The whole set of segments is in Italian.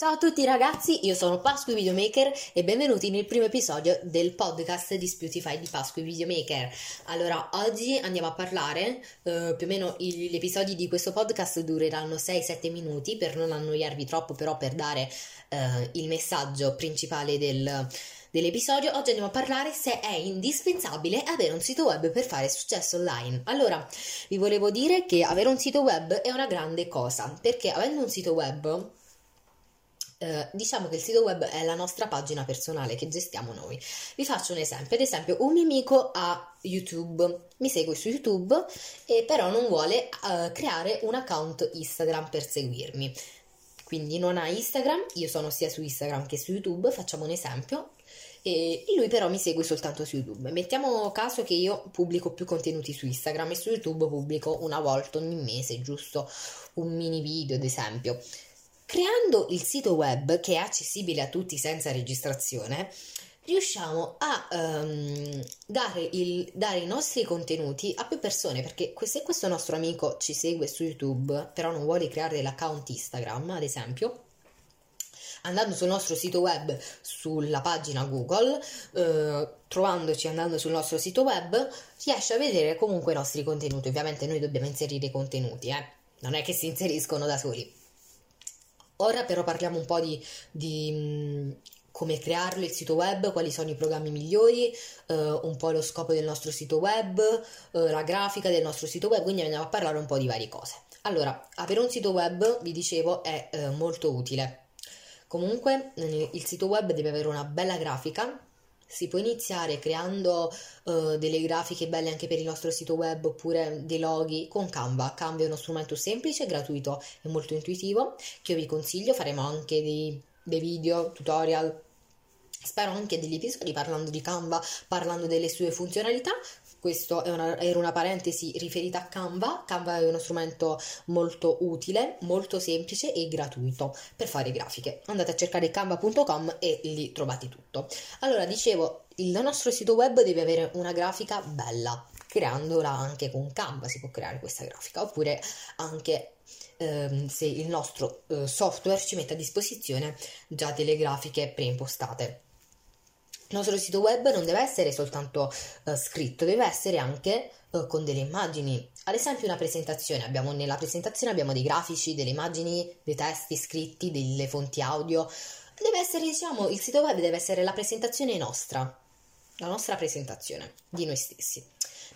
Ciao a tutti ragazzi, io sono Pasqui Videomaker e benvenuti nel primo episodio del podcast di Sputify di Pasqui Videomaker. Allora, oggi andiamo a parlare, eh, più o meno gli episodi di questo podcast dureranno 6-7 minuti per non annoiarvi troppo, però per dare eh, il messaggio principale del, dell'episodio. Oggi andiamo a parlare se è indispensabile avere un sito web per fare successo online. Allora, vi volevo dire che avere un sito web è una grande cosa, perché avendo un sito web eh, diciamo che il sito web è la nostra pagina personale che gestiamo noi. Vi faccio un esempio, ad esempio un mio amico ha YouTube, mi segue su YouTube e però non vuole uh, creare un account Instagram per seguirmi. Quindi non ha Instagram, io sono sia su Instagram che su YouTube, facciamo un esempio. E lui però mi segue soltanto su YouTube. Mettiamo caso che io pubblico più contenuti su Instagram e su YouTube pubblico una volta ogni mese, giusto un mini video, ad esempio. Creando il sito web che è accessibile a tutti senza registrazione, riusciamo a um, dare, il, dare, i nostri contenuti a più persone perché se questo nostro amico ci segue su YouTube però non vuole creare l'account Instagram ad esempio andando sul nostro sito web sulla pagina Google eh, trovandoci andando sul nostro sito web riesce a vedere comunque i nostri contenuti ovviamente noi dobbiamo inserire i contenuti eh? non è che si inseriscono da soli Ora però parliamo un po' di, di come crearlo il sito web, quali sono i programmi migliori, eh, un po' lo scopo del nostro sito web, eh, la grafica del nostro sito web, quindi andiamo a parlare un po' di varie cose. Allora, avere un sito web, vi dicevo, è eh, molto utile. Comunque il sito web deve avere una bella grafica, si può iniziare creando uh, delle grafiche belle anche per il nostro sito web oppure dei loghi con Canva. Canva è uno strumento semplice, gratuito e molto intuitivo che io vi consiglio. Faremo anche dei, dei video, tutorial Spero anche degli episodi parlando di Canva, parlando delle sue funzionalità. Questo una, era una parentesi riferita a Canva. Canva è uno strumento molto utile, molto semplice e gratuito per fare grafiche. Andate a cercare canva.com e lì trovate tutto. Allora, dicevo, il nostro sito web deve avere una grafica bella. Creandola anche con Canva si può creare questa grafica, oppure anche ehm, se il nostro eh, software ci mette a disposizione già delle grafiche preimpostate. Il nostro sito web non deve essere soltanto uh, scritto, deve essere anche uh, con delle immagini. Ad esempio una presentazione, abbiamo, nella presentazione abbiamo dei grafici, delle immagini, dei testi scritti, delle fonti audio. Deve essere, diciamo, il sito web deve essere la presentazione nostra, la nostra presentazione di noi stessi.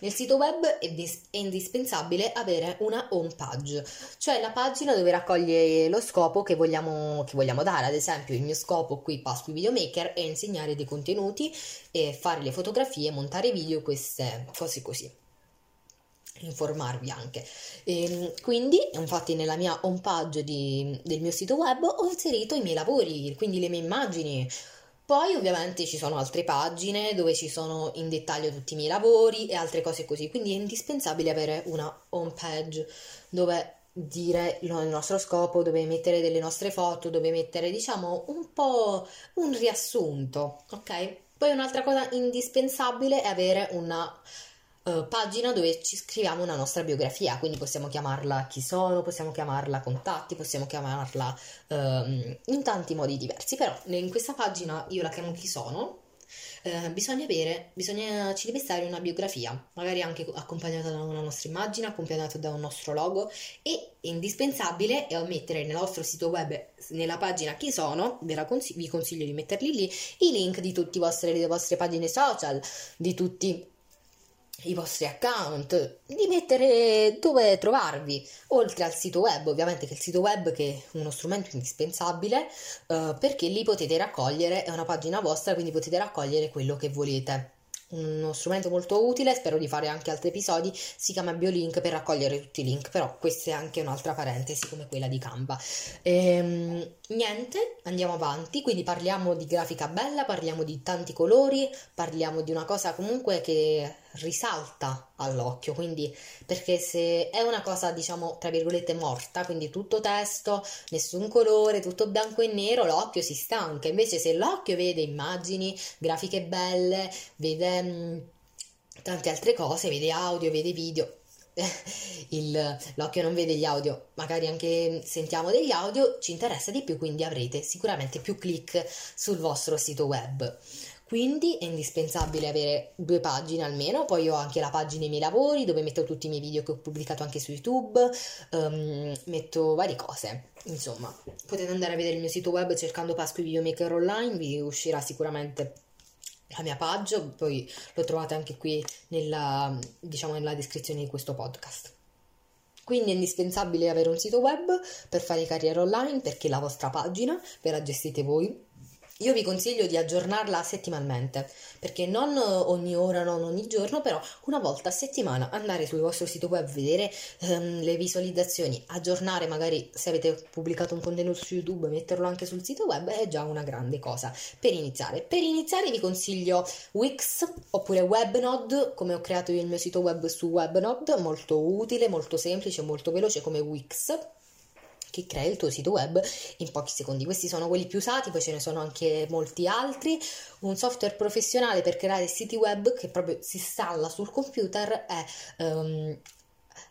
Nel sito web è, dis- è, indispensabile avere una home page, cioè la pagina dove raccoglie lo scopo che vogliamo, che vogliamo dare. Ad esempio, il mio scopo qui, Pasqui Videomaker, è insegnare dei contenuti fare le fotografie, montare video, queste cose così informarvi anche. E, ehm, quindi, infatti, nella mia home page di, del mio sito web ho inserito i miei lavori, quindi le mie immagini, poi ovviamente ci sono altre pagine dove ci sono in dettaglio tutti i miei lavori e altre cose così, quindi è indispensabile avere una home page dove dire il nostro scopo, dove mettere delle nostre foto, dove mettere diciamo un po' un riassunto, ok? Poi un'altra cosa indispensabile è avere una uh, pagina dove ci scriviamo una nostra biografia, quindi possiamo chiamarla chi sono, possiamo chiamarla contatti, possiamo chiamarla uh, in tanti modi diversi, però in questa pagina io la chiamo chi sono. Uh, bisogna avere, bisogna, ci deve stare una biografia, magari anche accompagnata da una nostra immagine, accompagnata da un nostro logo e indispensabile è mettere nel nostro sito web, nella pagina chi sono, consiglio, vi consiglio di metterli lì, i link di tutte le vostre pagine social, di tutti i vostri account, di mettere dove trovarvi, oltre al sito web, ovviamente che il sito web che è uno strumento indispensabile uh, perché lì potete raccogliere, è una pagina vostra, quindi potete raccogliere quello che volete uno strumento molto utile, spero di fare anche altri episodi, si chiama BioLink per raccogliere tutti i link, però questa è anche un'altra parentesi come quella di Canva. Ehm, niente, andiamo avanti, quindi parliamo di grafica bella, parliamo di tanti colori, parliamo di una cosa comunque che risalta all'occhio, quindi perché se è una cosa diciamo tra virgolette morta, quindi tutto testo, nessun colore, tutto bianco e nero, l'occhio si stanca, invece se l'occhio vede immagini, grafiche belle, vede mh, mm, tante altre cose, vede audio, vede video, il, l'occhio non vede gli audio, magari anche sentiamo degli audio, ci interessa di più, quindi avrete sicuramente più click sul vostro sito web. Quindi è indispensabile avere due pagine almeno, poi ho anche la pagina dei miei lavori dove metto tutti i miei video che ho pubblicato anche su YouTube, um, metto varie cose. Insomma, potete andare a vedere il mio sito web cercando Pasqui Videomaker Online, vi uscirà sicuramente la mia pagina, poi lo trovate anche qui nella, diciamo, nella descrizione di questo podcast. Quindi è indispensabile avere un sito web per fare carriera online perché la vostra pagina ve la gestite voi io vi consiglio di aggiornarla settimanalmente, perché non ogni ora, non ogni giorno, però una volta a settimana andare sul vostro sito web, vedere um, le visualizzazioni, aggiornare magari se avete pubblicato un contenuto su YouTube, metterlo anche sul sito web è già una grande cosa per iniziare. Per iniziare vi consiglio Wix oppure Webnode, come ho creato io il mio sito web su Webnode, molto utile, molto semplice, molto veloce come Wix che crea il tuo sito web in pochi secondi. Questi sono quelli più usati, poi ce ne sono anche molti altri. Un software professionale per creare siti web che proprio si installa sul computer è um,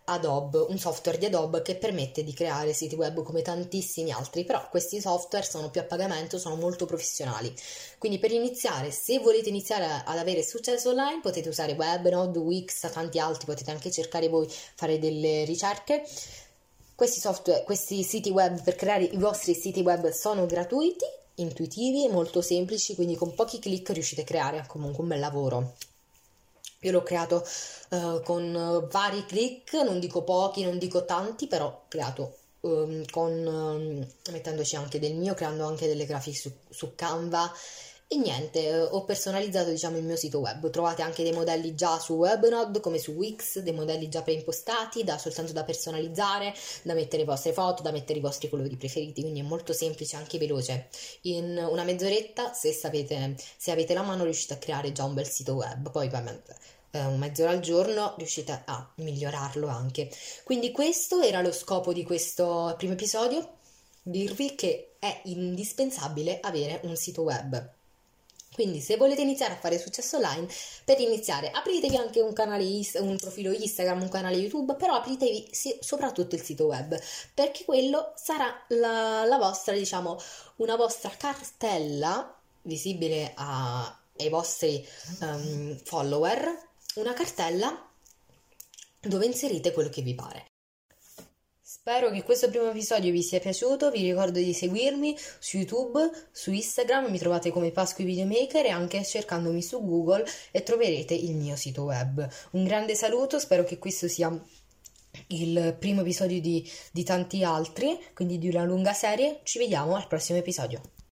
Adobe, un software di Adobe che permette di creare siti web come tantissimi altri, però questi software sono più a pagamento, sono molto professionali. Quindi per iniziare, se volete iniziare ad avere successo online, potete usare Webnode, Wix, tanti altri, potete anche cercare voi, fare delle ricerche. Questi, software, questi siti web per creare i vostri siti web sono gratuiti, intuitivi molto semplici, quindi con pochi clic riuscite a creare comunque un bel lavoro. Io l'ho creato uh, con vari clic, non dico pochi, non dico tanti, però ho creato um, con, um, mettendoci anche del mio, creando anche delle grafiche su, su Canva e niente, eh, ho personalizzato diciamo il mio sito web. Trovate anche dei modelli già su Webnode come su Wix, dei modelli già preimpostati, da, soltanto da personalizzare, da mettere le vostre foto, da mettere i vostri colori preferiti, quindi è molto semplice, anche veloce. In una mezz'oretta, se, sapete, se avete la mano, riuscite a creare già un bel sito web. Poi ovviamente eh, mezz'ora al giorno riuscite a migliorarlo anche. Quindi questo era lo scopo di questo primo episodio, dirvi che è indispensabile avere un sito web. Quindi se volete iniziare a fare successo online, per iniziare apritevi anche un canale, un profilo Instagram, un canale YouTube, però apritevi soprattutto il sito web, perché quello sarà la, la vostra, diciamo, una vostra cartella visibile a, ai vostri um, follower, una cartella dove inserite quello che vi pare. Spero che questo primo episodio vi sia piaciuto, vi ricordo di seguirmi su YouTube, su Instagram, mi trovate come Pasqui Videomaker e anche cercandomi su Google e troverete il mio sito web. Un grande saluto, spero che questo sia il primo episodio di, di tanti altri, quindi di una lunga serie. Ci vediamo al prossimo episodio.